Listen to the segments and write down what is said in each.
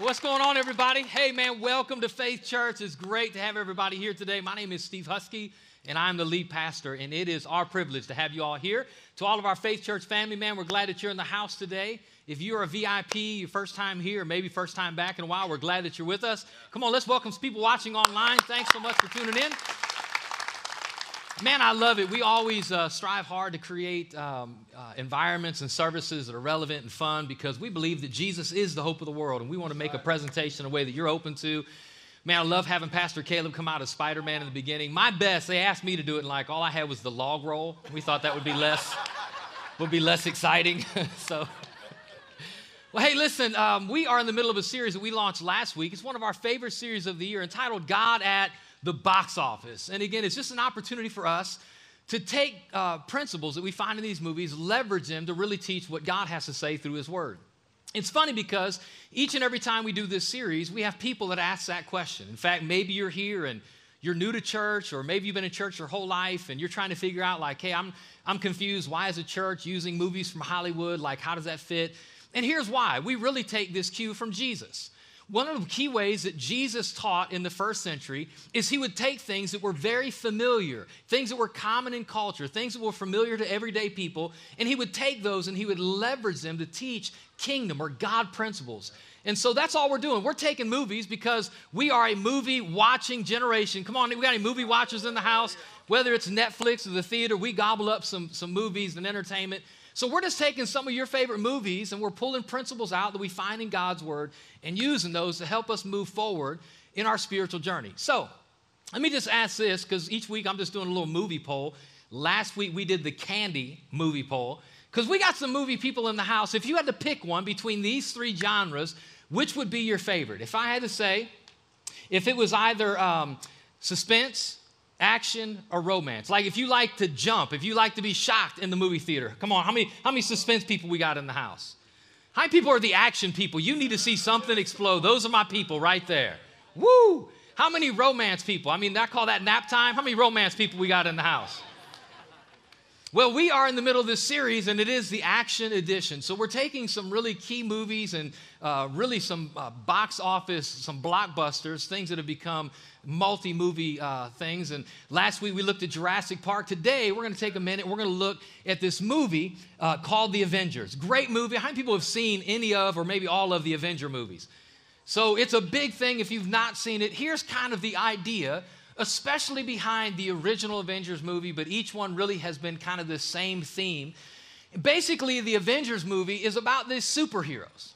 What's going on, everybody? Hey, man, welcome to Faith Church. It's great to have everybody here today. My name is Steve Husky, and I'm the lead pastor, and it is our privilege to have you all here. To all of our Faith Church family, man, we're glad that you're in the house today. If you're a VIP, your first time here, maybe first time back in a while, we're glad that you're with us. Come on, let's welcome people watching online. Thanks so much for tuning in. Man, I love it. We always uh, strive hard to create um, uh, environments and services that are relevant and fun because we believe that Jesus is the hope of the world, and we want to make a presentation in a way that you're open to. Man, I love having Pastor Caleb come out as Spider Man in the beginning. My best, they asked me to do it, and like all I had was the log roll. We thought that would be less, would be less exciting. so, well, hey, listen, um, we are in the middle of a series that we launched last week. It's one of our favorite series of the year entitled God at the box office. And again, it's just an opportunity for us to take uh, principles that we find in these movies, leverage them to really teach what God has to say through His Word. It's funny because each and every time we do this series, we have people that ask that question. In fact, maybe you're here and you're new to church, or maybe you've been in church your whole life and you're trying to figure out, like, hey, I'm, I'm confused. Why is a church using movies from Hollywood? Like, how does that fit? And here's why we really take this cue from Jesus. One of the key ways that Jesus taught in the first century is he would take things that were very familiar, things that were common in culture, things that were familiar to everyday people, and he would take those and he would leverage them to teach kingdom or God principles. And so that's all we're doing. We're taking movies because we are a movie watching generation. Come on, we got any movie watchers in the house? Whether it's Netflix or the theater, we gobble up some, some movies and entertainment. So we're just taking some of your favorite movies and we're pulling principles out that we find in God's Word and using those to help us move forward in our spiritual journey. So let me just ask this because each week I'm just doing a little movie poll. Last week we did the candy movie poll because we got some movie people in the house. If you had to pick one between these three genres, which would be your favorite? If I had to say, if it was either um, suspense, action or romance? Like if you like to jump if you like to be shocked in the movie theater come on how many how many suspense people we got in the house? Many people are the action people? You need to see something explode. Those are my people right there. Woo! How many romance people? I mean i call that nap time. How many romance people we got in the house well, we are in the middle of this series, and it is the action edition. So, we're taking some really key movies and uh, really some uh, box office, some blockbusters, things that have become multi movie uh, things. And last week we looked at Jurassic Park. Today, we're going to take a minute. We're going to look at this movie uh, called The Avengers. Great movie. How many people have seen any of or maybe all of the Avenger movies? So, it's a big thing if you've not seen it. Here's kind of the idea especially behind the original Avengers movie, but each one really has been kind of the same theme. Basically, the Avengers movie is about these superheroes.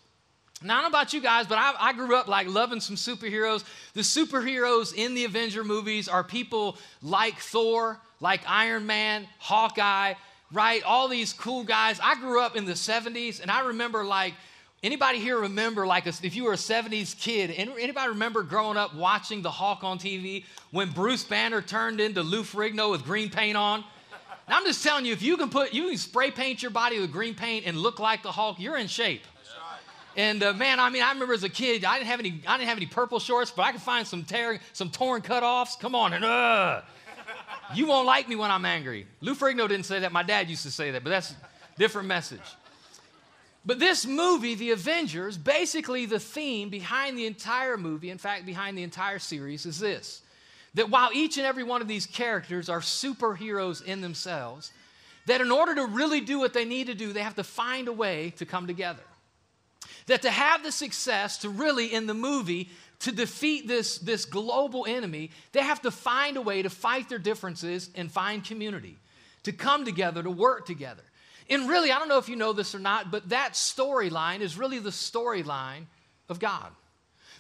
Now, I don't know about you guys, but I, I, grew up like loving some superheroes. The superheroes in the Avenger movies are people like Thor, like Iron Man, Hawkeye, right? All these cool guys. I grew up in the 70s, and I remember like Anybody here remember, like, a, if you were a 70s kid, anybody remember growing up watching the Hulk on TV when Bruce Banner turned into Lou Ferrigno with green paint on? Now, I'm just telling you, if you can put, you can spray paint your body with green paint and look like the Hulk, you're in shape. And uh, man, I mean, I remember as a kid, I didn't have any, I didn't have any purple shorts, but I could find some tear, some torn cutoffs. Come on, and uh, you won't like me when I'm angry. Lou Ferrigno didn't say that. My dad used to say that, but that's a different message. But this movie, The Avengers, basically the theme behind the entire movie, in fact, behind the entire series, is this that while each and every one of these characters are superheroes in themselves, that in order to really do what they need to do, they have to find a way to come together. That to have the success to really, in the movie, to defeat this, this global enemy, they have to find a way to fight their differences and find community, to come together, to work together. And really, I don't know if you know this or not, but that storyline is really the storyline of God.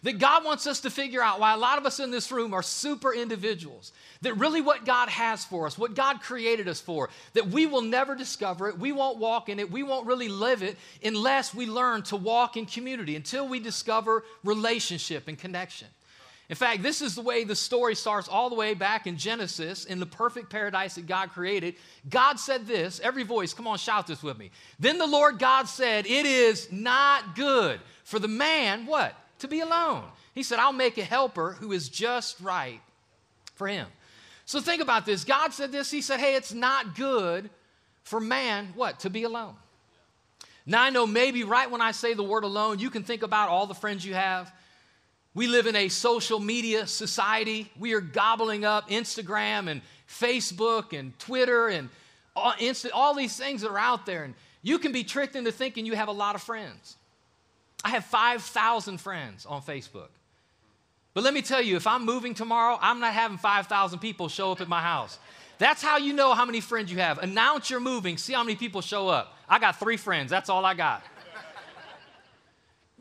That God wants us to figure out why a lot of us in this room are super individuals. That really what God has for us, what God created us for, that we will never discover it, we won't walk in it, we won't really live it unless we learn to walk in community, until we discover relationship and connection. In fact, this is the way the story starts all the way back in Genesis in the perfect paradise that God created. God said this, every voice, come on, shout this with me. Then the Lord God said, It is not good for the man, what? To be alone. He said, I'll make a helper who is just right for him. So think about this. God said this. He said, Hey, it's not good for man, what? To be alone. Now, I know maybe right when I say the word alone, you can think about all the friends you have. We live in a social media society. We are gobbling up Instagram and Facebook and Twitter and all, all these things that are out there. And you can be tricked into thinking you have a lot of friends. I have 5,000 friends on Facebook. But let me tell you, if I'm moving tomorrow, I'm not having 5,000 people show up at my house. That's how you know how many friends you have. Announce you're moving, see how many people show up. I got three friends, that's all I got.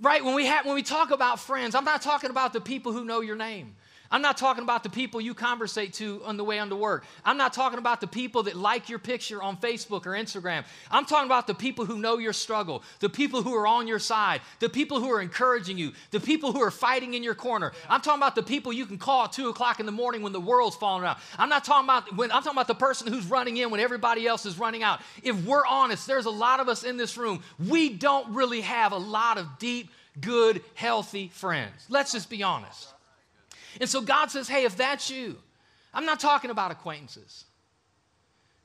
Right? When we, have, when we talk about friends, I'm not talking about the people who know your name. I'm not talking about the people you conversate to on the way onto work. I'm not talking about the people that like your picture on Facebook or Instagram. I'm talking about the people who know your struggle, the people who are on your side, the people who are encouraging you, the people who are fighting in your corner. I'm talking about the people you can call at two o'clock in the morning when the world's falling out. I'm not talking about when I'm talking about the person who's running in when everybody else is running out. If we're honest, there's a lot of us in this room. We don't really have a lot of deep, good, healthy friends. Let's just be honest. And so God says, hey, if that's you, I'm not talking about acquaintances.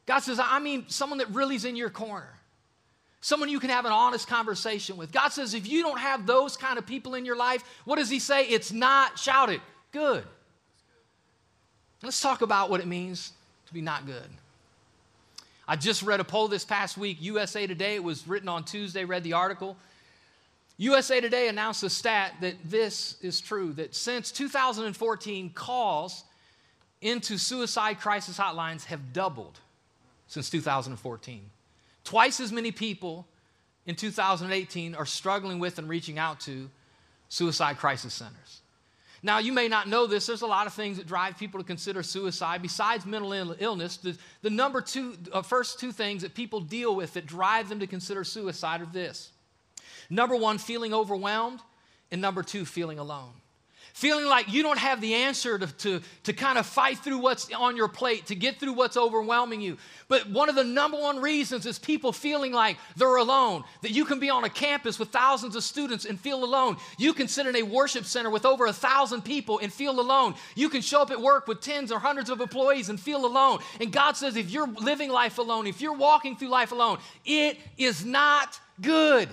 God says, I mean someone that really is in your corner, someone you can have an honest conversation with. God says, if you don't have those kind of people in your life, what does He say? It's not, shout it, good. Let's talk about what it means to be not good. I just read a poll this past week, USA Today. It was written on Tuesday, read the article. USA Today announced a stat that this is true that since 2014, calls into suicide crisis hotlines have doubled since 2014. Twice as many people in 2018 are struggling with and reaching out to suicide crisis centers. Now, you may not know this, there's a lot of things that drive people to consider suicide. Besides mental illness, the, the number two, uh, first two things that people deal with that drive them to consider suicide are this Number one, feeling overwhelmed. And number two, feeling alone. Feeling like you don't have the answer to, to, to kind of fight through what's on your plate, to get through what's overwhelming you. But one of the number one reasons is people feeling like they're alone. That you can be on a campus with thousands of students and feel alone. You can sit in a worship center with over a thousand people and feel alone. You can show up at work with tens or hundreds of employees and feel alone. And God says if you're living life alone, if you're walking through life alone, it is not good.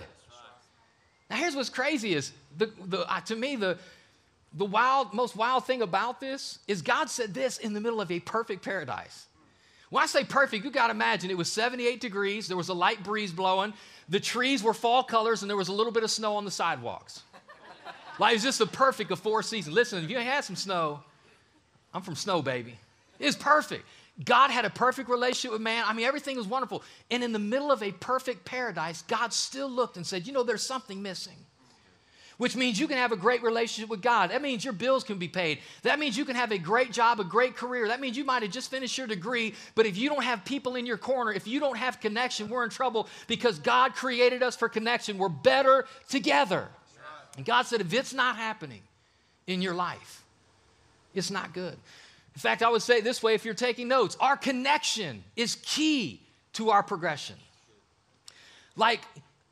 Now, here's what's crazy is the, the, uh, to me, the, the wild, most wild thing about this is God said this in the middle of a perfect paradise. When I say perfect, you got to imagine it was 78 degrees, there was a light breeze blowing, the trees were fall colors, and there was a little bit of snow on the sidewalks. like it's just the perfect of four seasons. Listen, if you ain't had some snow, I'm from snow, baby. It's perfect. God had a perfect relationship with man. I mean, everything was wonderful. And in the middle of a perfect paradise, God still looked and said, You know, there's something missing. Which means you can have a great relationship with God. That means your bills can be paid. That means you can have a great job, a great career. That means you might have just finished your degree, but if you don't have people in your corner, if you don't have connection, we're in trouble because God created us for connection. We're better together. And God said, if it's not happening in your life, it's not good. In fact, I would say this way if you're taking notes our connection is key to our progression. Like,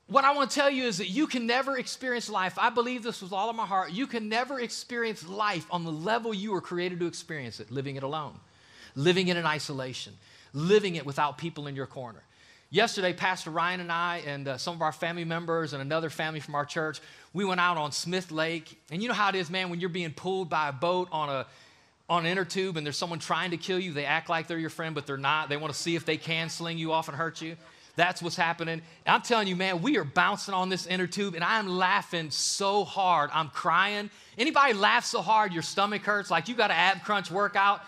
what I want to tell you is that you can never experience life. I believe this with all of my heart. You can never experience life on the level you were created to experience it, living it alone, living it in isolation, living it without people in your corner. Yesterday, Pastor Ryan and I, and uh, some of our family members, and another family from our church, we went out on Smith Lake. And you know how it is, man, when you're being pulled by a boat on a on inner tube and there's someone trying to kill you, they act like they're your friend, but they're not. They want to see if they can sling you off and hurt you. That's what's happening. I'm telling you, man, we are bouncing on this inner tube and I'm laughing so hard. I'm crying. Anybody laugh so hard your stomach hurts like you got an ab crunch workout?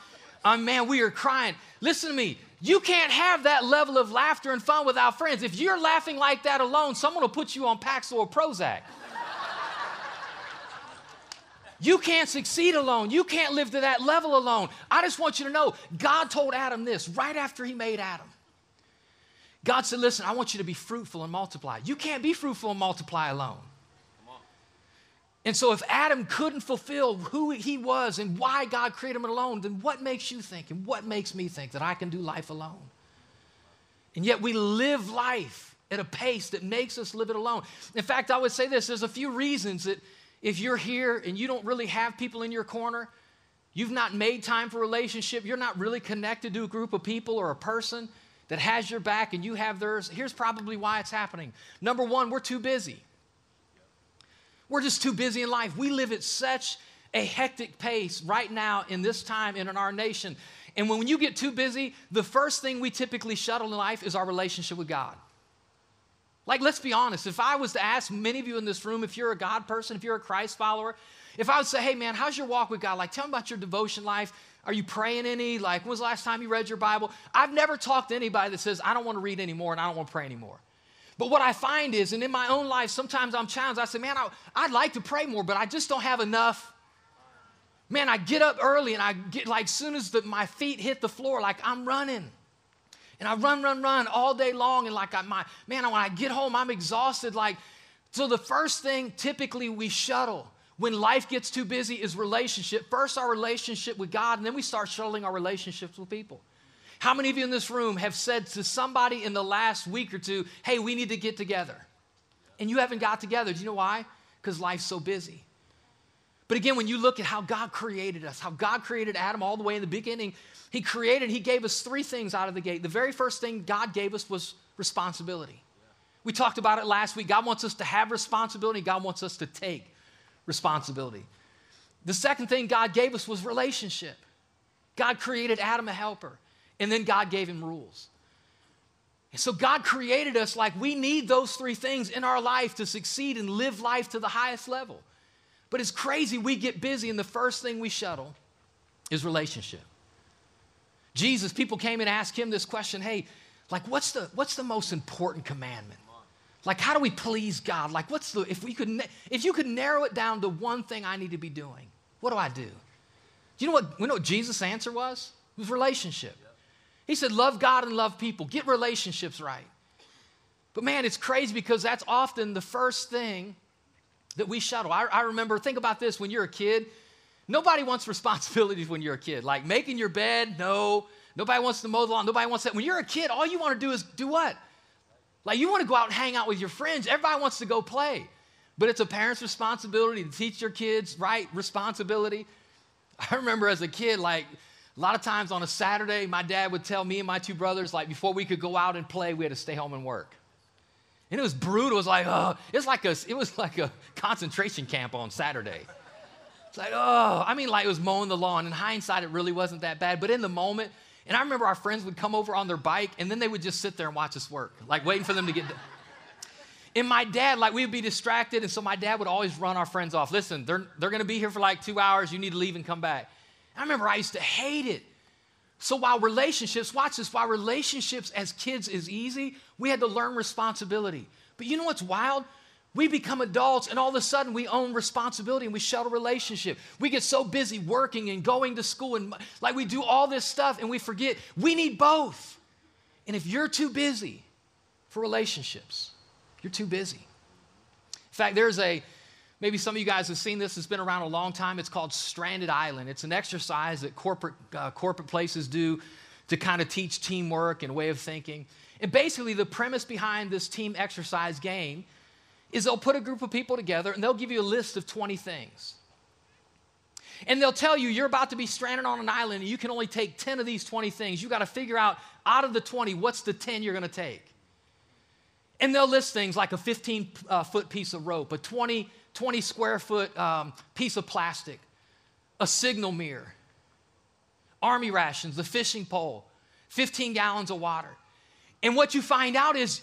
Um, man, we are crying. Listen to me. You can't have that level of laughter and fun without friends. If you're laughing like that alone, someone will put you on Paxil or Prozac. You can't succeed alone. You can't live to that level alone. I just want you to know God told Adam this right after he made Adam. God said, Listen, I want you to be fruitful and multiply. You can't be fruitful and multiply alone. And so, if Adam couldn't fulfill who he was and why God created him alone, then what makes you think and what makes me think that I can do life alone? And yet, we live life at a pace that makes us live it alone. In fact, I would say this there's a few reasons that if you're here and you don't really have people in your corner, you've not made time for relationship, you're not really connected to a group of people or a person, that has your back and you have theirs, here's probably why it's happening. Number one, we're too busy. We're just too busy in life. We live at such a hectic pace right now in this time and in our nation. And when you get too busy, the first thing we typically shuttle in life is our relationship with God. Like, let's be honest. If I was to ask many of you in this room, if you're a God person, if you're a Christ follower, if I would say, hey man, how's your walk with God? Like, tell me about your devotion life. Are you praying any? Like, when was the last time you read your Bible? I've never talked to anybody that says, I don't want to read anymore and I don't want to pray anymore. But what I find is, and in my own life, sometimes I'm challenged. I say, man, I, would like to pray more, but I just don't have enough. Man, I get up early and I get like, soon as the, my feet hit the floor, like I'm running. And I run, run, run all day long. And like, I, my, man, when I get home, I'm exhausted. Like, so the first thing typically we shuttle when life gets too busy is relationship. First, our relationship with God, and then we start shuttling our relationships with people. How many of you in this room have said to somebody in the last week or two, hey, we need to get together? And you haven't got together. Do you know why? Because life's so busy. But again, when you look at how God created us, how God created Adam all the way in the beginning, He created, He gave us three things out of the gate. The very first thing God gave us was responsibility. We talked about it last week. God wants us to have responsibility, God wants us to take responsibility. The second thing God gave us was relationship. God created Adam a helper, and then God gave him rules. And so God created us like we need those three things in our life to succeed and live life to the highest level. But it's crazy, we get busy, and the first thing we shuttle is relationship. Jesus, people came and asked him this question hey, like, what's the, what's the most important commandment? Like, how do we please God? Like, what's the, if we could, if you could narrow it down to one thing I need to be doing, what do I do? Do you know what, you know what Jesus' answer was? It was relationship. He said, love God and love people, get relationships right. But man, it's crazy because that's often the first thing that we shuttle. I, I remember, think about this when you're a kid, nobody wants responsibilities when you're a kid. Like making your bed, no. Nobody wants to mow the lawn, nobody wants that. When you're a kid, all you want to do is do what? Like you want to go out and hang out with your friends. Everybody wants to go play. But it's a parent's responsibility to teach your kids right responsibility. I remember as a kid, like a lot of times on a Saturday, my dad would tell me and my two brothers, like before we could go out and play, we had to stay home and work. And it was brutal. It was like, oh, it's like a, it was like a concentration camp on Saturday. It's like, oh, I mean, like it was mowing the lawn. In hindsight, it really wasn't that bad. But in the moment, and I remember our friends would come over on their bike and then they would just sit there and watch us work, like waiting for them to get done. And my dad, like we would be distracted, and so my dad would always run our friends off. Listen, they're, they're gonna be here for like two hours, you need to leave and come back. I remember I used to hate it. So while relationships, watch this, while relationships as kids is easy, we had to learn responsibility. But you know what's wild? We become adults and all of a sudden we own responsibility and we shuttle relationship. We get so busy working and going to school and like we do all this stuff and we forget we need both. And if you're too busy for relationships, you're too busy. In fact, there's a maybe some of you guys have seen this, it's been around a long time. It's called Stranded Island. It's an exercise that corporate, uh, corporate places do to kind of teach teamwork and way of thinking. And basically, the premise behind this team exercise game is they'll put a group of people together and they'll give you a list of 20 things. And they'll tell you you're about to be stranded on an island and you can only take 10 of these 20 things. You got to figure out out of the 20, what's the 10 you're going to take. And they'll list things like a 15 uh, foot piece of rope, a 20, 20 square foot um, piece of plastic, a signal mirror, army rations, the fishing pole, 15 gallons of water. And what you find out is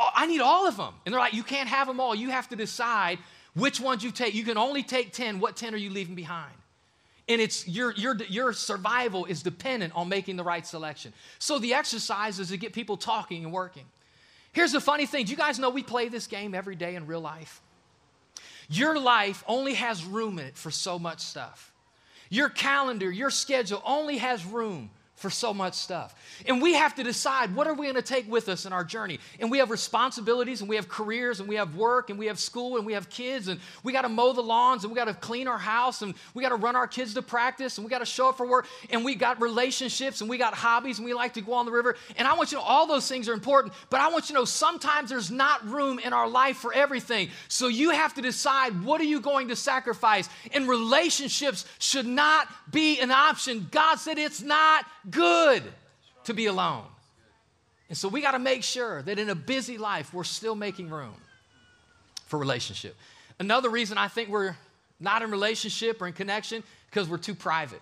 Oh, I need all of them. And they're like, you can't have them all. You have to decide which ones you take. You can only take 10. What 10 are you leaving behind? And it's your, your, your survival is dependent on making the right selection. So the exercise is to get people talking and working. Here's the funny thing. Do you guys know we play this game every day in real life? Your life only has room in it for so much stuff. Your calendar, your schedule only has room for so much stuff. And we have to decide what are we going to take with us in our journey. And we have responsibilities and we have careers and we have work and we have school and we have kids and we got to mow the lawns and we got to clean our house and we got to run our kids to practice and we got to show up for work and we got relationships and we got hobbies and we like to go on the river. And I want you to know all those things are important, but I want you to know sometimes there's not room in our life for everything. So you have to decide what are you going to sacrifice. And relationships should not be an option. God said it's not good to be alone. And so we got to make sure that in a busy life, we're still making room for relationship. Another reason I think we're not in relationship or in connection because we're too private.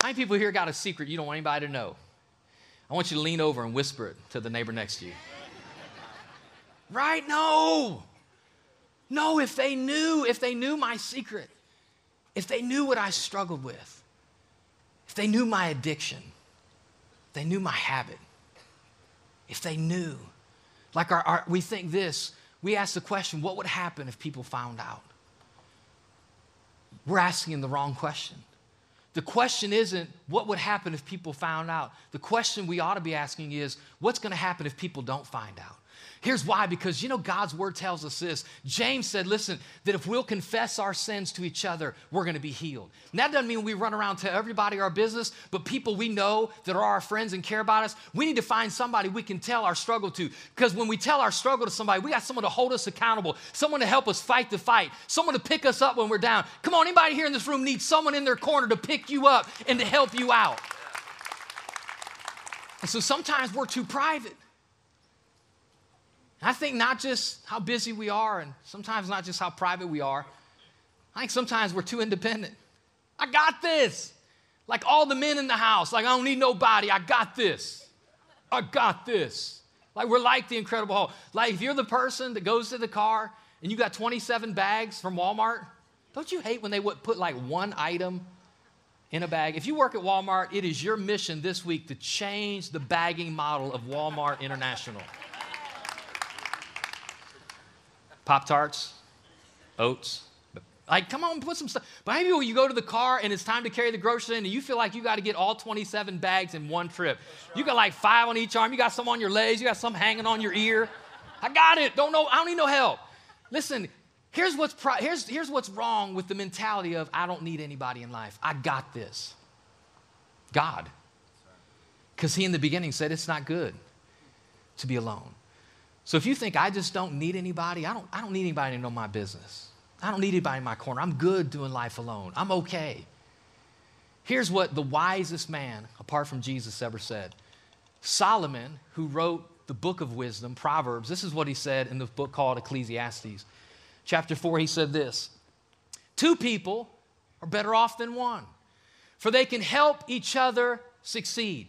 How many people here got a secret you don't want anybody to know? I want you to lean over and whisper it to the neighbor next to you. right? No. No, if they knew, if they knew my secret, if they knew what I struggled with, if they knew my addiction, they knew my habit, if they knew. Like our, our, we think this, we ask the question, what would happen if people found out? We're asking the wrong question. The question isn't what would happen if people found out. The question we ought to be asking is what's going to happen if people don't find out? Here's why because you know, God's word tells us this. James said, listen, that if we'll confess our sins to each other, we're going to be healed. And that doesn't mean we run around to everybody our business, but people we know that are our friends and care about us, we need to find somebody we can tell our struggle to. Because when we tell our struggle to somebody, we got someone to hold us accountable, someone to help us fight the fight, someone to pick us up when we're down. Come on, anybody here in this room needs someone in their corner to pick you up and to help you out. And so sometimes we're too private. I think not just how busy we are, and sometimes not just how private we are. I think sometimes we're too independent. I got this. Like all the men in the house, like I don't need nobody. I got this. I got this. Like we're like the Incredible Hulk. Like if you're the person that goes to the car and you got 27 bags from Walmart, don't you hate when they would put like one item in a bag? If you work at Walmart, it is your mission this week to change the bagging model of Walmart International. Pop Tarts, oats. Like, come on, put some stuff. But maybe when you go to the car and it's time to carry the groceries in and you feel like you got to get all 27 bags in one trip. You got like five on each arm. You got some on your legs. You got some hanging on your ear. I got it. Don't know. I don't need no help. Listen, here's what's, pro- here's, here's what's wrong with the mentality of I don't need anybody in life. I got this. God. Because he in the beginning said it's not good to be alone. So if you think I just don't need anybody, I don't, I don't need anybody to know my business. I don't need anybody in my corner. I'm good doing life alone. I'm okay. Here's what the wisest man, apart from Jesus, ever said Solomon, who wrote the book of wisdom, Proverbs, this is what he said in the book called Ecclesiastes. Chapter 4, he said this Two people are better off than one, for they can help each other succeed.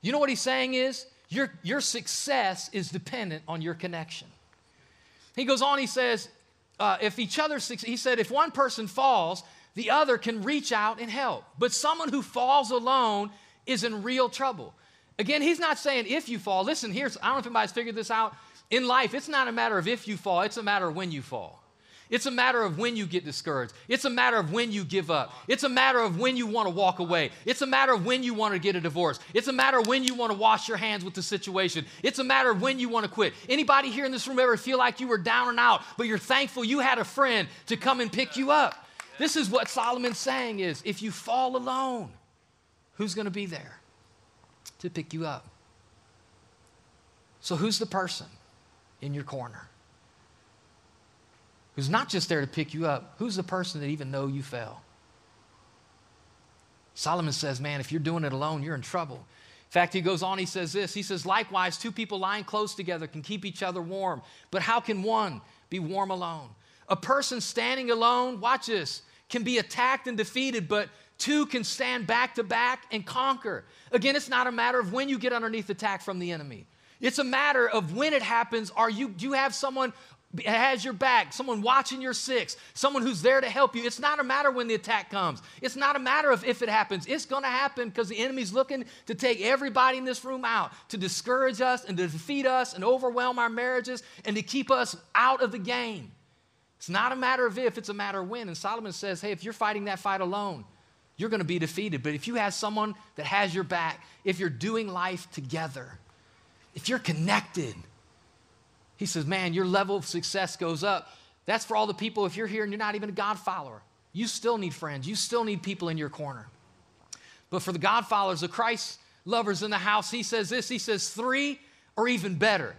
You know what he's saying is your, your success is dependent on your connection. He goes on, he says, uh, if each other, he said, if one person falls, the other can reach out and help. But someone who falls alone is in real trouble. Again, he's not saying if you fall. Listen, here's, I don't know if anybody's figured this out. In life, it's not a matter of if you fall, it's a matter of when you fall. It's a matter of when you get discouraged. It's a matter of when you give up. It's a matter of when you want to walk away. It's a matter of when you want to get a divorce. It's a matter of when you want to wash your hands with the situation. It's a matter of when you want to quit. Anybody here in this room ever feel like you were down and out, but you're thankful you had a friend to come and pick you up? This is what Solomon's saying is if you fall alone, who's going to be there to pick you up? So who's the person in your corner? Who's not just there to pick you up, who's the person that even know you fell? Solomon says, man, if you're doing it alone, you're in trouble. In fact, he goes on, he says this. He says, likewise, two people lying close together can keep each other warm, but how can one be warm alone? A person standing alone, watch this, can be attacked and defeated, but two can stand back to back and conquer. Again, it's not a matter of when you get underneath attack from the enemy. It's a matter of when it happens. Are you, do you have someone has your back, someone watching your six, someone who's there to help you. It's not a matter when the attack comes. It's not a matter of if it happens. It's going to happen because the enemy's looking to take everybody in this room out, to discourage us and to defeat us and overwhelm our marriages and to keep us out of the game. It's not a matter of if, it's a matter of when. And Solomon says, hey, if you're fighting that fight alone, you're going to be defeated. But if you have someone that has your back, if you're doing life together, if you're connected, he says, Man, your level of success goes up. That's for all the people, if you're here and you're not even a God follower, you still need friends. You still need people in your corner. But for the God followers, the Christ lovers in the house, he says this He says, Three or even better.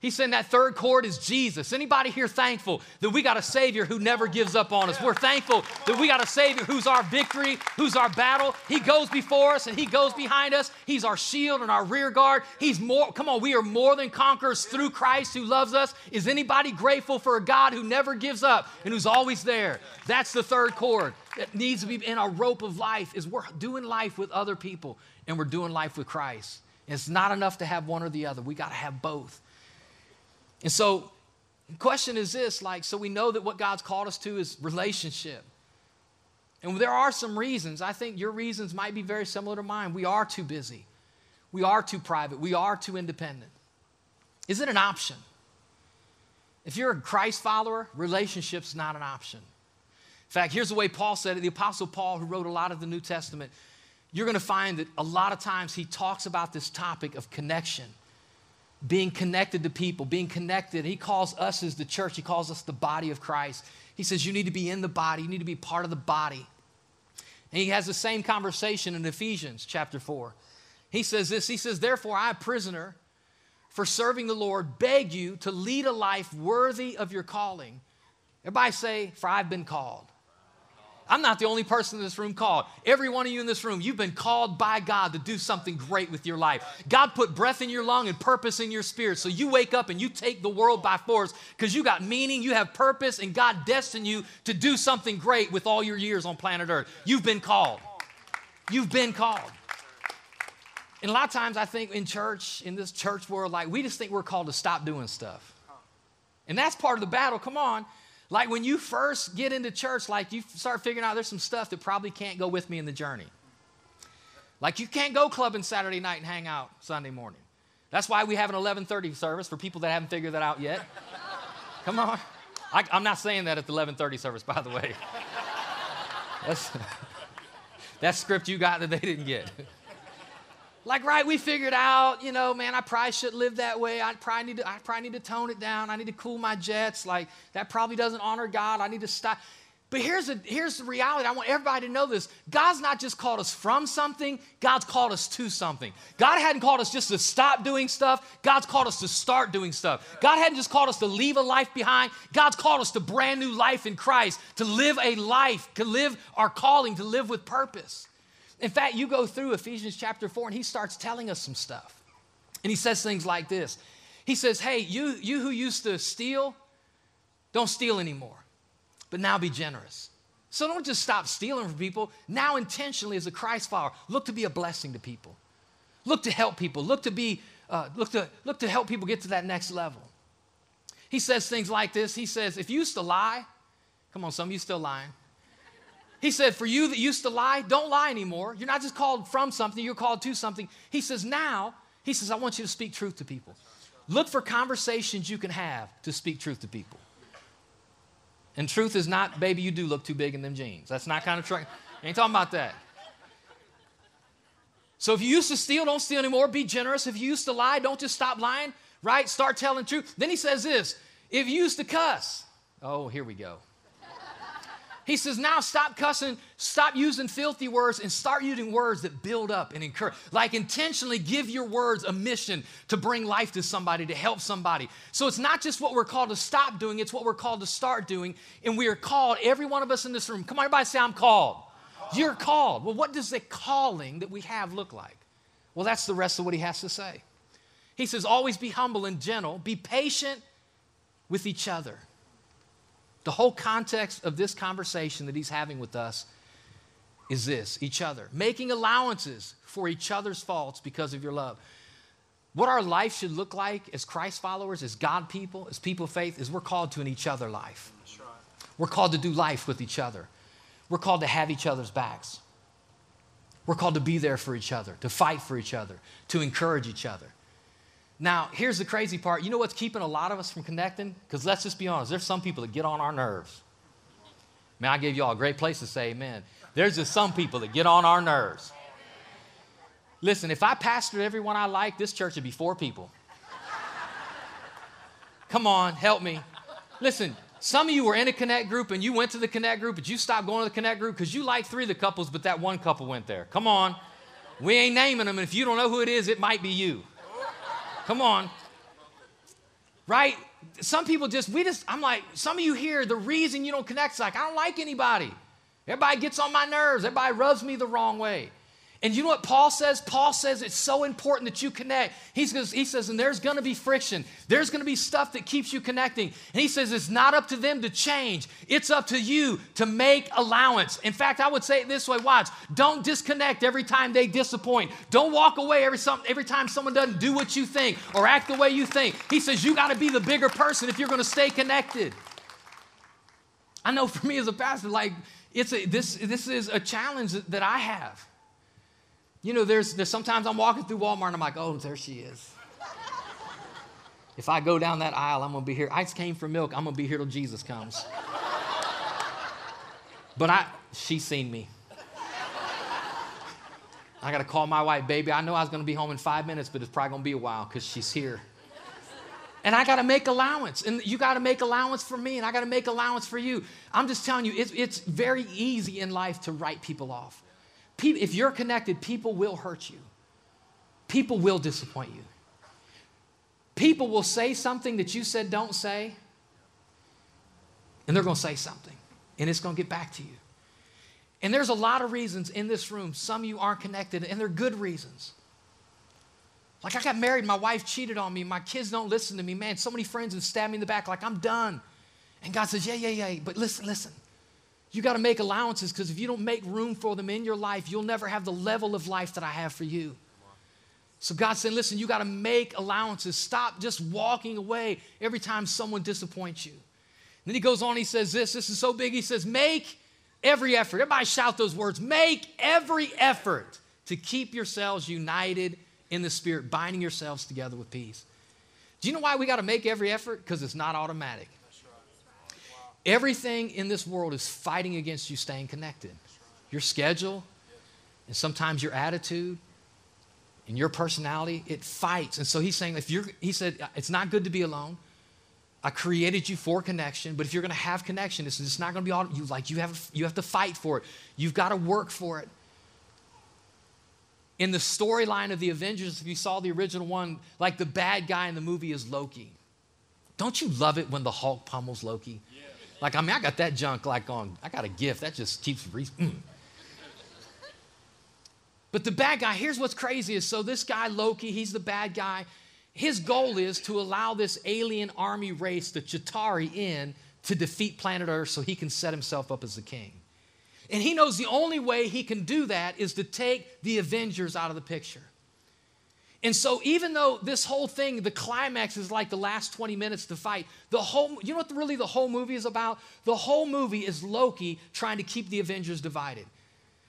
He said that third cord is Jesus. Anybody here thankful that we got a Savior who never gives up on us? We're thankful that we got a Savior who's our victory, who's our battle. He goes before us and He goes behind us. He's our shield and our rear guard. He's more, come on, we are more than conquerors through Christ who loves us. Is anybody grateful for a God who never gives up and who's always there? That's the third cord that needs to be in our rope of life is we're doing life with other people and we're doing life with Christ. It's not enough to have one or the other. We got to have both. And so, the question is this like, so we know that what God's called us to is relationship. And there are some reasons. I think your reasons might be very similar to mine. We are too busy, we are too private, we are too independent. Is it an option? If you're a Christ follower, relationship's not an option. In fact, here's the way Paul said it the Apostle Paul, who wrote a lot of the New Testament, you're going to find that a lot of times he talks about this topic of connection being connected to people, being connected. He calls us as the church, he calls us the body of Christ. He says, You need to be in the body, you need to be part of the body. And he has the same conversation in Ephesians chapter 4. He says this He says, Therefore, I, a prisoner, for serving the Lord, beg you to lead a life worthy of your calling. Everybody say, For I've been called. I'm not the only person in this room called. Every one of you in this room, you've been called by God to do something great with your life. God put breath in your lung and purpose in your spirit. So you wake up and you take the world by force because you got meaning, you have purpose, and God destined you to do something great with all your years on planet Earth. You've been called. You've been called. And a lot of times I think in church, in this church world, like we just think we're called to stop doing stuff. And that's part of the battle. Come on. Like when you first get into church, like you start figuring out there's some stuff that probably can't go with me in the journey. Like you can't go clubbing Saturday night and hang out Sunday morning. That's why we have an 11:30 service for people that haven't figured that out yet. Come on. I, am not saying that at the 11:30 service, by the way. That's, that's script you got that they didn't get. Like, right, we figured out, you know, man, I probably should live that way. I probably need to, I probably need to tone it down. I need to cool my jets. Like, that probably doesn't honor God. I need to stop. But here's, a, here's the reality. I want everybody to know this. God's not just called us from something, God's called us to something. God hadn't called us just to stop doing stuff, God's called us to start doing stuff. God hadn't just called us to leave a life behind, God's called us to brand new life in Christ, to live a life, to live our calling, to live with purpose. In fact, you go through Ephesians chapter 4 and he starts telling us some stuff. And he says things like this He says, Hey, you, you who used to steal, don't steal anymore, but now be generous. So don't just stop stealing from people. Now, intentionally, as a Christ follower, look to be a blessing to people. Look to help people. Look to be, uh, look to look to help people get to that next level. He says things like this. He says, if you used to lie, come on, some of you still lying. He said, For you that used to lie, don't lie anymore. You're not just called from something, you're called to something. He says, Now, he says, I want you to speak truth to people. Look for conversations you can have to speak truth to people. And truth is not, baby, you do look too big in them jeans. That's not kind of truth. Ain't talking about that. So if you used to steal, don't steal anymore. Be generous. If you used to lie, don't just stop lying, right? Start telling truth. Then he says this if you used to cuss, oh, here we go. He says, now stop cussing, stop using filthy words, and start using words that build up and encourage. Like intentionally give your words a mission to bring life to somebody, to help somebody. So it's not just what we're called to stop doing, it's what we're called to start doing. And we are called, every one of us in this room, come on, everybody say, I'm called. called. You're called. Well, what does the calling that we have look like? Well, that's the rest of what he has to say. He says, always be humble and gentle, be patient with each other the whole context of this conversation that he's having with us is this each other, making allowances for each other's faults because of your love. What our life should look like as Christ followers, as God people, as people of faith, is we're called to an each other life. Right. We're called to do life with each other. We're called to have each other's backs. We're called to be there for each other, to fight for each other, to encourage each other. Now, here's the crazy part. You know what's keeping a lot of us from connecting? Because let's just be honest, there's some people that get on our nerves. Man, I gave you all a great place to say amen. There's just some people that get on our nerves. Listen, if I pastored everyone I like, this church would be four people. Come on, help me. Listen, some of you were in a connect group and you went to the connect group, but you stopped going to the connect group because you like three of the couples, but that one couple went there. Come on. We ain't naming them, and if you don't know who it is, it might be you. Come on. right? Some people just, we just, I'm like, some of you here, the reason you don't connect is like, I don't like anybody. Everybody gets on my nerves. Everybody rubs me the wrong way. And you know what Paul says? Paul says it's so important that you connect. He says, he says and there's going to be friction. There's going to be stuff that keeps you connecting. And he says it's not up to them to change. It's up to you to make allowance. In fact, I would say it this way, watch. Don't disconnect every time they disappoint. Don't walk away every, every time someone doesn't do what you think or act the way you think. He says you got to be the bigger person if you're going to stay connected. I know for me as a pastor, like, it's a, this, this is a challenge that I have. You know, there's, there's sometimes I'm walking through Walmart and I'm like, oh, there she is. if I go down that aisle, I'm going to be here. I came for milk. I'm going to be here till Jesus comes. but I, she's seen me. I got to call my wife, baby. I know I was going to be home in five minutes, but it's probably going to be a while because she's here. And I got to make allowance. And you got to make allowance for me, and I got to make allowance for you. I'm just telling you, it's, it's very easy in life to write people off if you're connected, people will hurt you. People will disappoint you. People will say something that you said don't say, and they're going to say something, and it's going to get back to you. And there's a lot of reasons in this room. Some of you aren't connected, and they're good reasons. Like I got married, my wife cheated on me, my kids don't listen to me. Man, so many friends have stabbed me in the back, like I'm done. And God says, Yeah, yeah, yeah. But listen, listen. You got to make allowances because if you don't make room for them in your life, you'll never have the level of life that I have for you. So God said, listen, you got to make allowances. Stop just walking away every time someone disappoints you. And then he goes on, he says this, this is so big. He says, make every effort. Everybody shout those words. Make every effort to keep yourselves united in the Spirit, binding yourselves together with peace. Do you know why we got to make every effort? Because it's not automatic. Everything in this world is fighting against you staying connected. Your schedule, and sometimes your attitude, and your personality, it fights. And so he's saying, if you're, he said, it's not good to be alone. I created you for connection, but if you're going to have connection, it's just not going to be all you like. You have you have to fight for it. You've got to work for it. In the storyline of the Avengers, if you saw the original one, like the bad guy in the movie is Loki. Don't you love it when the Hulk pummels Loki? Yeah. Like, I mean, I got that junk like on, I got a gift that just keeps. Re- mm. But the bad guy, here's what's crazy is so this guy, Loki, he's the bad guy. His goal is to allow this alien army race, the Chitauri, in to defeat planet Earth so he can set himself up as the king. And he knows the only way he can do that is to take the Avengers out of the picture. And so, even though this whole thing, the climax is like the last 20 minutes to fight, the whole, you know what really the whole movie is about? The whole movie is Loki trying to keep the Avengers divided.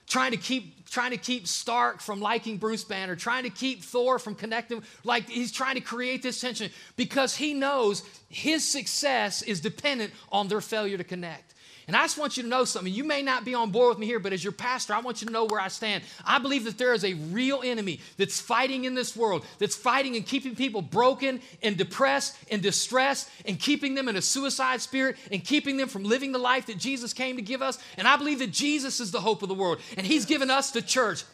Trying to keep, trying to keep Stark from liking Bruce Banner, trying to keep Thor from connecting. Like he's trying to create this tension because he knows his success is dependent on their failure to connect. And I just want you to know something. You may not be on board with me here, but as your pastor, I want you to know where I stand. I believe that there is a real enemy that's fighting in this world, that's fighting and keeping people broken and depressed and distressed and keeping them in a suicide spirit and keeping them from living the life that Jesus came to give us. And I believe that Jesus is the hope of the world. And He's given us the church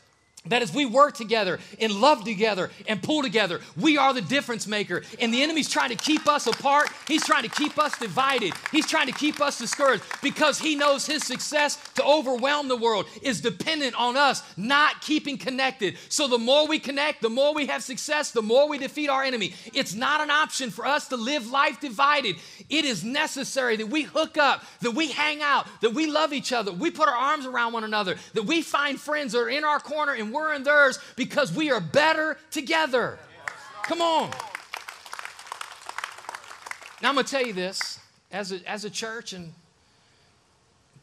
that as we work together and love together and pull together, we are the difference maker. And the enemy's trying to keep us apart. He's trying to keep us divided. He's trying to keep us discouraged because he knows his success to overwhelm the world is dependent on us not keeping connected. So the more we connect, the more we have success, the more we defeat our enemy. It's not an option for us to live life divided. It is necessary that we hook up, that we hang out, that we love each other, we put our arms around one another, that we find friends that are in our corner and we're in theirs because we are better together. Come on. Now, I'm going to tell you this as a, as a church and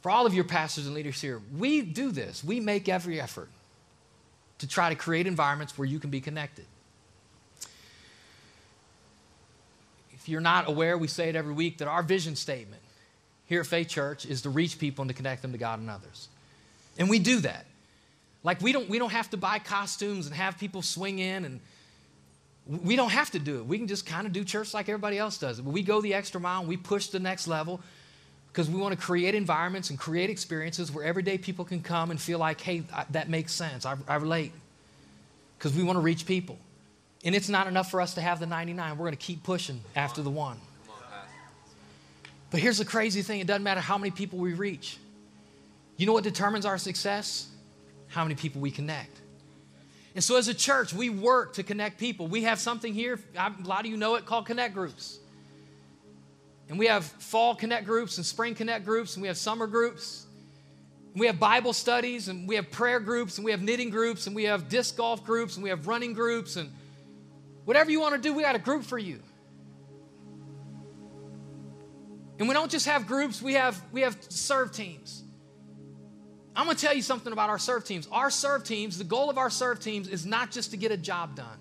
for all of your pastors and leaders here, we do this. We make every effort to try to create environments where you can be connected. If you're not aware, we say it every week that our vision statement here at Faith Church is to reach people and to connect them to God and others. And we do that. Like we don't we don't have to buy costumes and have people swing in and we don't have to do it. We can just kind of do church like everybody else does. But we go the extra mile we push the next level because we want to create environments and create experiences where everyday people can come and feel like, hey, that makes sense. I, I relate. Because we want to reach people. And it's not enough for us to have the 99. We're going to keep pushing after the one. But here's the crazy thing it doesn't matter how many people we reach. You know what determines our success? How many people we connect. And so, as a church, we work to connect people. We have something here, a lot of you know it, called Connect Groups. And we have fall Connect Groups and spring Connect Groups, and we have summer groups. And we have Bible studies, and we have prayer groups, and we have knitting groups, and we have disc golf groups, and we have running groups, and whatever you want to do, we got a group for you. And we don't just have groups, we have, we have serve teams. I'm going to tell you something about our serve teams. Our serve teams, the goal of our serve teams is not just to get a job done.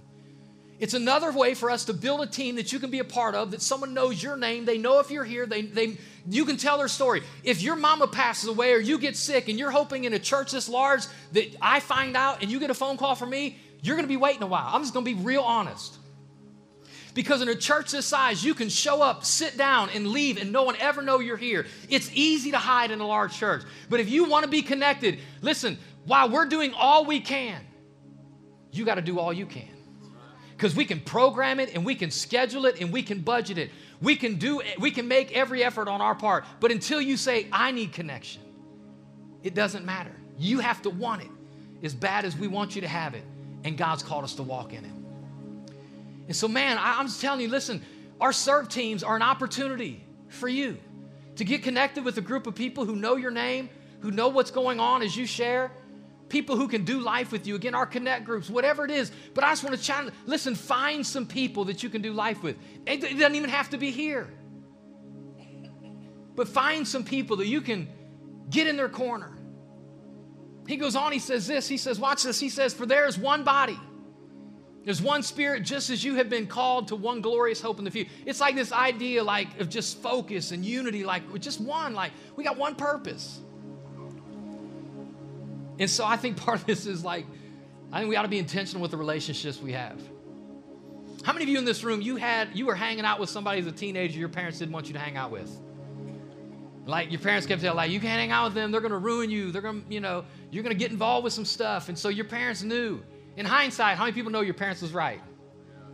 It's another way for us to build a team that you can be a part of, that someone knows your name, they know if you're here, they, they, you can tell their story. If your mama passes away or you get sick and you're hoping in a church this large that I find out and you get a phone call from me, you're going to be waiting a while. I'm just going to be real honest. Because in a church this size, you can show up, sit down, and leave, and no one ever know you're here. It's easy to hide in a large church. But if you want to be connected, listen, while we're doing all we can, you got to do all you can. Because we can program it and we can schedule it and we can budget it. We can do we can make every effort on our part. But until you say, I need connection, it doesn't matter. You have to want it as bad as we want you to have it. And God's called us to walk in it. And so, man, I, am just telling you, listen, our serve teams are an opportunity for you to get connected with a group of people who know your name, who know what's going on as you share, people who can do life with you. Again, our connect groups, whatever it is. But I just want to challenge listen, find some people that you can do life with. It, it doesn't even have to be here. But find some people that you can get in their corner. He goes on, he says this, he says, watch this, he says, For there is one body there's one spirit just as you have been called to one glorious hope in the future. It's like this idea like of just focus and unity, like just one, like we got one purpose. And so I think part of this is like, I think we ought to be intentional with the relationships we have. How many of you in this room you had you were hanging out with somebody as a teenager your parents didn't want you to hang out with? Like your parents kept telling, like, you can't hang out with them, they're gonna ruin you, they're gonna, you know, you're gonna get involved with some stuff. And so your parents knew. In hindsight, how many people know your parents was right?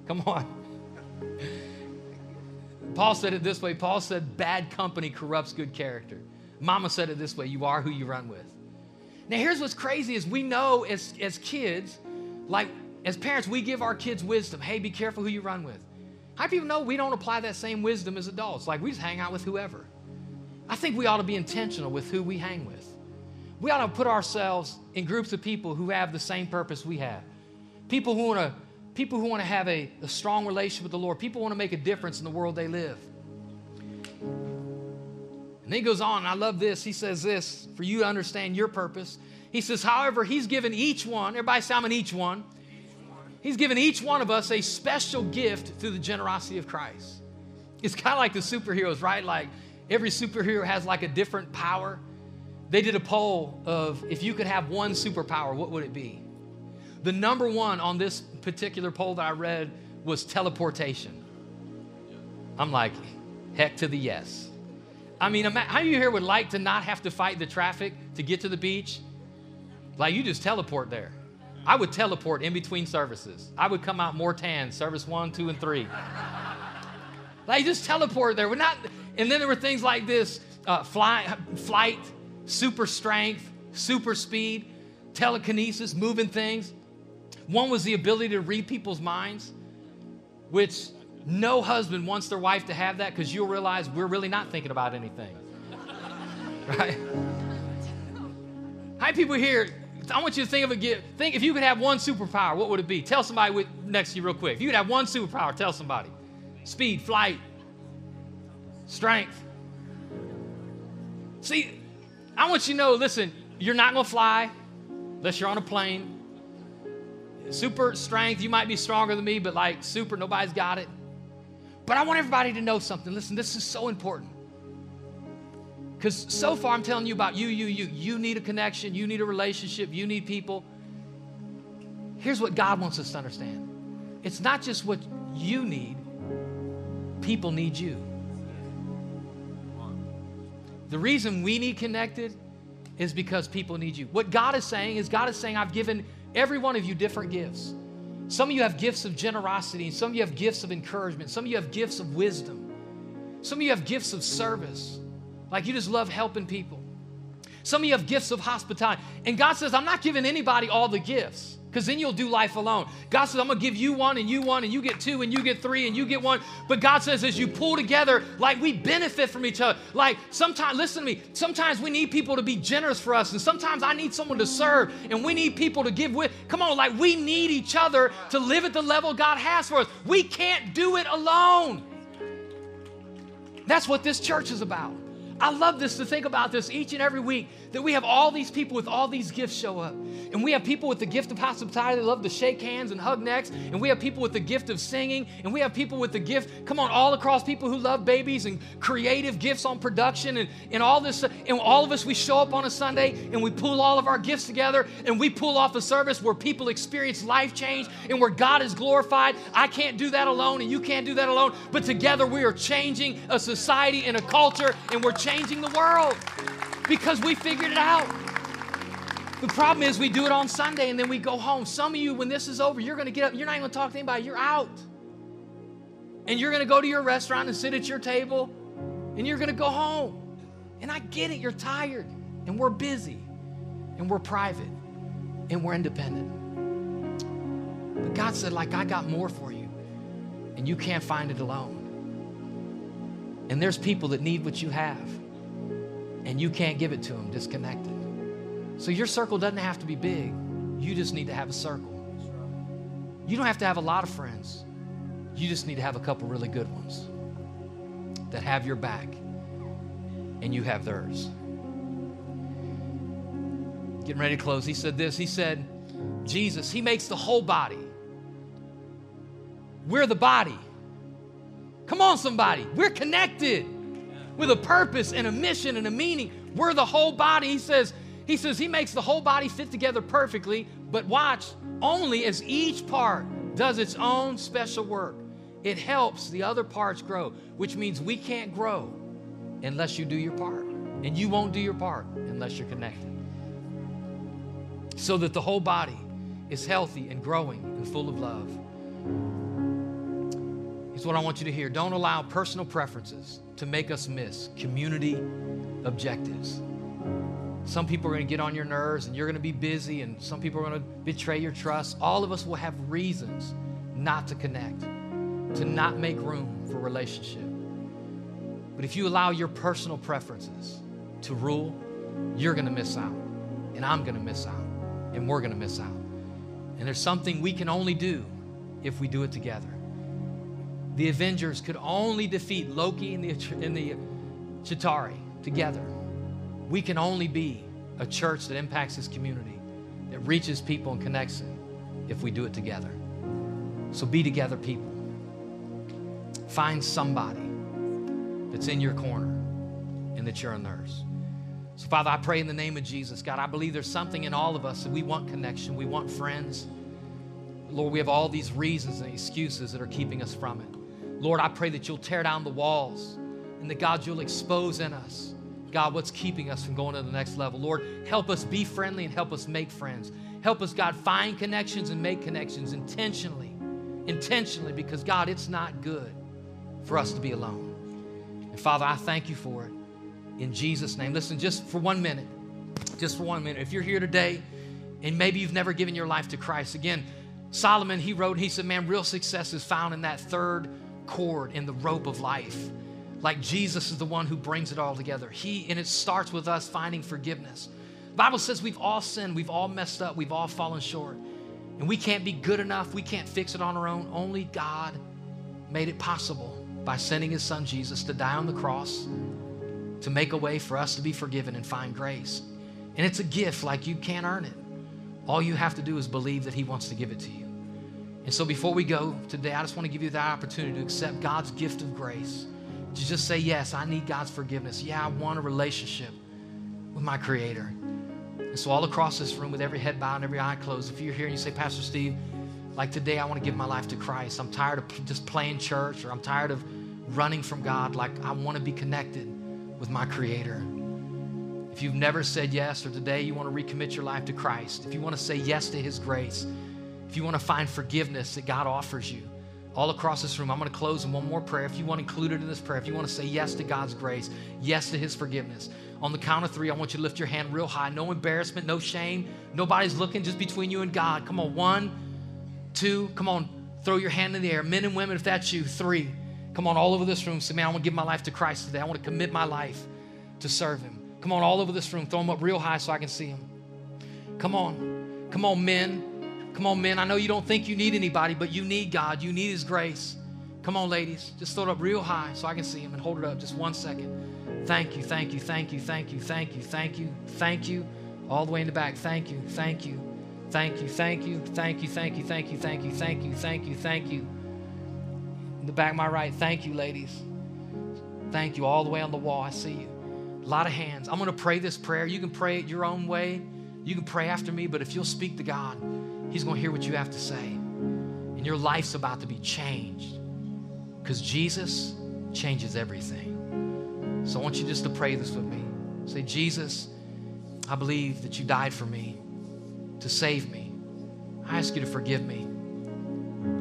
Come on. Paul said it this way Paul said, bad company corrupts good character. Mama said it this way you are who you run with. Now, here's what's crazy is we know as, as kids, like as parents, we give our kids wisdom. Hey, be careful who you run with. How many people know we don't apply that same wisdom as adults? Like we just hang out with whoever. I think we ought to be intentional with who we hang with. We ought to put ourselves in groups of people who have the same purpose we have. People who want to people who want to have a, a strong relationship with the Lord. People want to make a difference in the world they live. And he goes on, I love this. He says this for you to understand your purpose. He says, however, he's given each one, everybody say I'm an each one. He's given each one of us a special gift through the generosity of Christ. It's kind of like the superheroes, right? Like every superhero has like a different power. They did a poll of if you could have one superpower, what would it be? The number one on this particular poll that I read was teleportation. I'm like, heck to the yes. I mean, how you here would like to not have to fight the traffic to get to the beach? Like, you just teleport there. I would teleport in between services. I would come out more tan, service one, two, and three. like, just teleport there. We're not, and then there were things like this uh, fly, flight, super strength, super speed, telekinesis, moving things. One was the ability to read people's minds, which no husband wants their wife to have that because you'll realize we're really not thinking about anything. right? Hi, people here. I want you to think of a gift. think if you could have one superpower, what would it be? Tell somebody with, next to you real quick. If you could have one superpower, tell somebody. Speed, flight, strength. See, I want you to know, listen, you're not gonna fly unless you're on a plane super strength. You might be stronger than me, but like super, nobody's got it. But I want everybody to know something. Listen, this is so important. Because so far I'm telling you about you, you, you. You need a connection, you need a relationship, you need people. Here's what God wants us to understand it's not just what you need, people need you. The reason we need connected is because people need you. What God is saying is, God is saying, I've given every one of you different gifts. Some of you have gifts of generosity, some of you have gifts of encouragement. Some of you have gifts of wisdom. Some of you have gifts of service, like you just love helping people. Some of you have gifts of hospitality. And God says, I'm not giving anybody all the gifts because then you'll do life alone. God says, I'm going to give you one and you one and you get two and you get three and you get one. But God says, as you pull together, like we benefit from each other. Like sometimes, listen to me, sometimes we need people to be generous for us and sometimes I need someone to serve and we need people to give with. Come on, like we need each other to live at the level God has for us. We can't do it alone. That's what this church is about. I love this to think about this each and every week that we have all these people with all these gifts show up. And we have people with the gift of hospitality that love to shake hands and hug necks. And we have people with the gift of singing. And we have people with the gift, come on, all across people who love babies and creative gifts on production and, and all this. And all of us, we show up on a Sunday and we pull all of our gifts together and we pull off a service where people experience life change and where God is glorified. I can't do that alone and you can't do that alone. But together we are changing a society and a culture and we're changing the world because we figured it out. The problem is we do it on Sunday and then we go home. Some of you, when this is over, you're going to get up. You're not going to talk to anybody. You're out. And you're going to go to your restaurant and sit at your table and you're going to go home. And I get it. You're tired and we're busy and we're private and we're independent. But God said, like, I got more for you and you can't find it alone. And there's people that need what you have and you can't give it to them disconnected. So your circle doesn't have to be big. You just need to have a circle. You don't have to have a lot of friends. You just need to have a couple really good ones that have your back and you have theirs. Getting ready to close, he said this. He said, Jesus, he makes the whole body. We're the body. Come on, somebody. We're connected with a purpose and a mission and a meaning. We're the whole body. He says, he says he makes the whole body fit together perfectly, but watch, only as each part does its own special work. It helps the other parts grow, which means we can't grow unless you do your part. And you won't do your part unless you're connected. So that the whole body is healthy and growing and full of love. Here's what I want you to hear don't allow personal preferences to make us miss community objectives. Some people are going to get on your nerves and you're going to be busy, and some people are going to betray your trust. All of us will have reasons not to connect, to not make room for relationship. But if you allow your personal preferences to rule, you're going to miss out, and I'm going to miss out, and we're going to miss out. And there's something we can only do if we do it together the Avengers could only defeat Loki and the, and the Chitauri together. We can only be a church that impacts this community, that reaches people and connects them if we do it together. So be together, people. Find somebody that's in your corner and that you're a nurse. So, Father, I pray in the name of Jesus, God, I believe there's something in all of us that we want connection, we want friends. Lord, we have all these reasons and excuses that are keeping us from it. Lord, I pray that you'll tear down the walls and that God, you'll expose in us, God, what's keeping us from going to the next level. Lord, help us be friendly and help us make friends. Help us, God, find connections and make connections intentionally. Intentionally, because God, it's not good for us to be alone. And Father, I thank you for it in Jesus' name. Listen, just for one minute, just for one minute. If you're here today and maybe you've never given your life to Christ, again, Solomon, he wrote, he said, Man, real success is found in that third cord in the rope of life. Like Jesus is the one who brings it all together. He, and it starts with us finding forgiveness. The Bible says we've all sinned, we've all messed up, we've all fallen short. And we can't be good enough, we can't fix it on our own. Only God made it possible by sending his son Jesus to die on the cross to make a way for us to be forgiven and find grace. And it's a gift like you can't earn it. All you have to do is believe that he wants to give it to you. And so before we go today, I just want to give you that opportunity to accept God's gift of grace. To just say, Yes, I need God's forgiveness. Yeah, I want a relationship with my Creator. And so, all across this room, with every head bowed and every eye closed, if you're here and you say, Pastor Steve, like today, I want to give my life to Christ. I'm tired of just playing church or I'm tired of running from God. Like, I want to be connected with my Creator. If you've never said yes or today you want to recommit your life to Christ, if you want to say yes to His grace, if you want to find forgiveness that God offers you, all across this room, I'm going to close in one more prayer. If you want included in this prayer, if you want to say yes to God's grace, yes to His forgiveness, on the count of three, I want you to lift your hand real high. No embarrassment, no shame. Nobody's looking, just between you and God. Come on, one, two, come on, throw your hand in the air. Men and women, if that's you, three. Come on, all over this room. Say, man, I want to give my life to Christ today. I want to commit my life to serve Him. Come on, all over this room. Throw them up real high so I can see them. Come on. Come on, men. Come on, men. I know you don't think you need anybody, but you need God. You need His grace. Come on, ladies. Just throw it up real high so I can see Him and hold it up just one second. Thank you, thank you, thank you, thank you, thank you, thank you, thank you. All the way in the back. Thank you, thank you, thank you, thank you, thank you, thank you, thank you, thank you, thank you, thank you, thank you. In the back, my right. Thank you, ladies. Thank you. All the way on the wall. I see you. A lot of hands. I'm going to pray this prayer. You can pray it your own way. You can pray after me, but if you'll speak to God, He's going to hear what you have to say. And your life's about to be changed because Jesus changes everything. So I want you just to pray this with me. Say, Jesus, I believe that you died for me to save me. I ask you to forgive me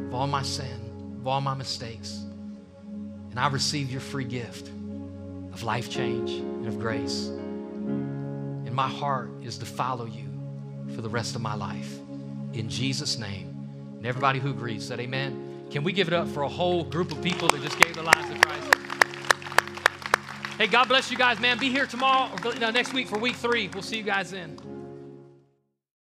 of all my sin, of all my mistakes. And I receive your free gift of life change and of grace. And my heart is to follow you for the rest of my life. In Jesus' name. And everybody who agrees said, Amen. Can we give it up for a whole group of people that just gave their lives to Christ? Hey, God bless you guys, man. Be here tomorrow or next week for week three. We'll see you guys then.